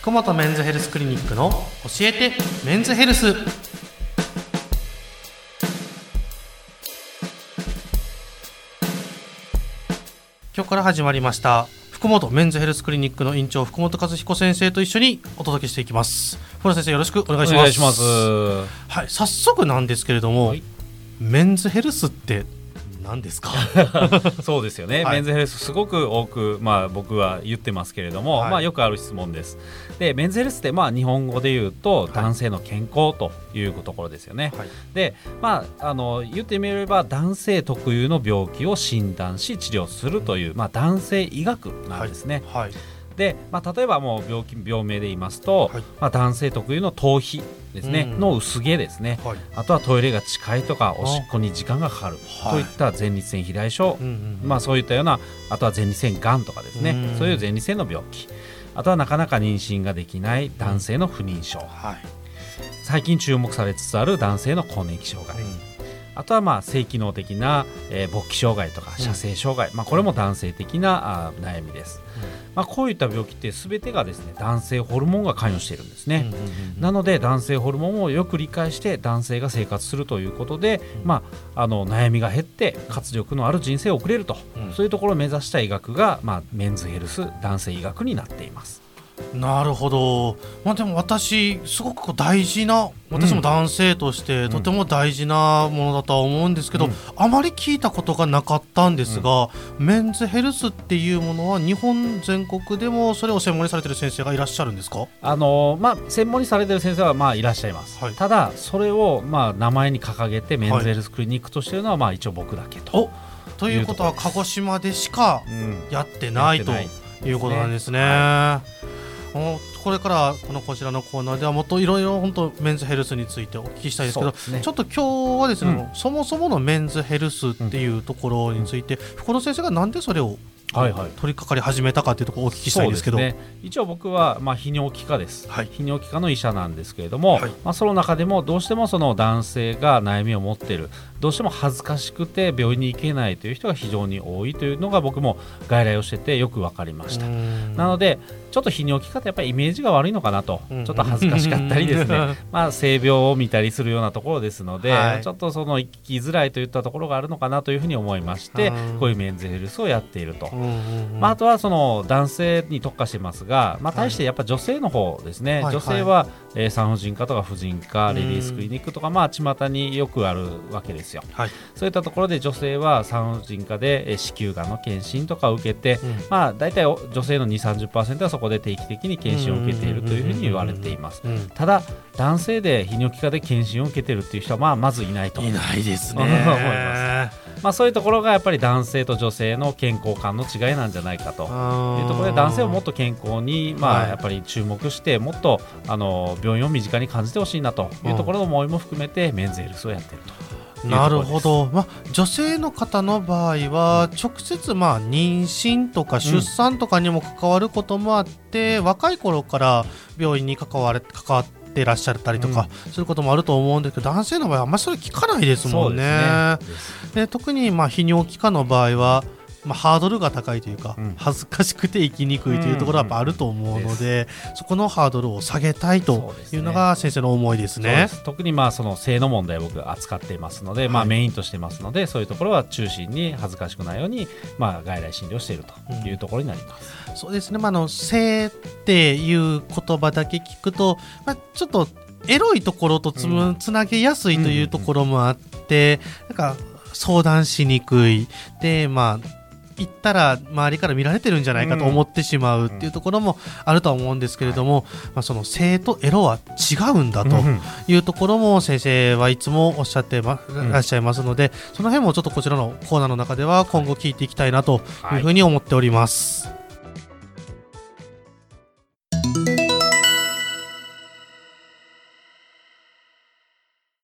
福本メンズヘルスクリニックの教えてメンズヘルス。今日から始まりました福本メンズヘルスクリニックの院長福本和彦先生と一緒にお届けしていきます。福本先生よろしくお願いします。お願いします。はい早速なんですけれども、はい。メンズヘルスって何ですか？そうですよね、はい。メンズヘルスすごく多く、まあ、僕は言ってますけれども、はい。まあ、よくある質問です。でメンズヘルスって、まあ、日本語で言うと男性の健康というところですよね、はい。で、まあ、あの言ってみれば男性特有の病気を診断し治療するという、まあ、男性医学なんですね、はいで、まあ、例えばもう病気病名で言いますと、はい。まあ、男性特有の頭皮ですね、うん。の薄毛ですね。はい。あとはトイレが近いとかおしっこに時間がかかる。はい。といった前立腺肥大症、まあ、そういったようなあとは前立腺がんとかですね、うん。そういう前立腺の病気。あとはなかなか妊娠ができない男性の不妊症。はい。最近注目されつつある男性の更年期障害、あとはまあ性機能的な、えー勃起障害とかうん。射精障害、まあ、これも男性的なあー悩みです、まあ、こういった病気って全てがですね男性ホルモンが関与しているんですね、うんうんうんなので男性ホルモンをよく理解して男性が生活するということで、まあ、あの悩みが減って活力のある人生を送れると、うん。そういうところを目指した医学が、まあ、メンズヘルス男性医学になっています。なるほど、まあ、でも私すごくこう大事な私も男性としてん。とても大事なものだとは思うんですけど、うん。あまり聞いたことがなかったんですが、メンズヘルスっていうものは日本全国でもそれを専門にされてる先生がいらっしゃるんですか？あのまあ、専門にされている先生はまあいらっしゃいます、はい。ただそれをまあ名前に掲げてメンズヘルスクリニックとしているのはまあ一応僕だけと、おということは鹿児島でしかうんやってないとやってない。いうことなんですね。これからこのこちらのコーナーではもっといろいろ本当メンズヘルスについてお聞きしたいですけどね。ちょっと今日はですね、うん。そもそものメンズヘルスっていうところについて、福野先生がなんでそれをはいはい。取り掛かり始めたかっていうところをお聞きしたいんですけど。ね、一応僕は、まあ、泌尿器科です、はい。泌尿器科の医者なんですけれども、はい。まあ、その中でもどうしてもその男性が悩みを持っている。どうしても恥ずかしくて病院に行けないという人が非常に多いというのが僕も外来をしててよく分かりました。なのでちょっと泌尿器科ってやっぱりイメージが悪いのかなと、うん。ちょっと恥ずかしかったりですね。まあ性病を見たりするようなところですので、はい。ちょっとその生きづらいといったところがあるのかなというふうに思いましてうん。こういうメンズヘルスをやっていると。まあ、あとはその男性に特化してますが、まあ、対してやっぱ女性の方ですね、はい女性は、えー産婦人科とか婦人科うん。レディースクリニックとかまあ巷によくあるわけですよ。はい。そういったところで女性は産婦人科で、えー子宮がんの検診とかを受けて、うん。まあ、大体お女性の2 3 0はそこで定期的に検診を受けているというふうに言われています。うんただ男性で泌尿器科で検診を受けているっていう人はまあまずいないと。いないですね。思いままあ、そういうところがやっぱり男性と女性の健康観の違いなんじゃないかと。というところで男性をもっと健康に、まはい。あ、やっぱり注目してもっとあの病院を身近に感じてほしいなと。い。うところの思いも含めてメンズヘルスをやっていると。なるほど、まあ、女性の方の場合は直接まあ妊娠とか出産とかにも関わることもあって、若い頃から病院に関われ関わってらっしゃったりとかすることもあると思うんですけど、男性の場合はあんまりそれ聞かないですもんね。で特にまあ泌尿器科の場合はまあ、ハードルが高いというか、うん。恥ずかしくて生きにくいというところはあると思うので、そこのハードルを下げたいというのが先生の思いですね。で。す。特にまあその性の問題を僕扱っていますので、まあ、はいメインとしてますのでそういうところは中心に恥ずかしくないように、まあ、外来診療しているというところになります。そうですね、まあ、あの性っていう言葉だけ聞くと、まあ、ちょっとエロいところとつ,、うん。つなげやすいというところもあって、なんか相談しにくい。でまあ言ったら周りから見られてるんじゃないかと思ってしまうっていうところもあるとは思うんですけれども、まあ、その性とエロは違うんだとうんいうところも先生はいつもおっしゃってまんらっしゃいますので、その辺もちょっとこちらのコーナーの中では今後聞いていきたいなというふうに思っております。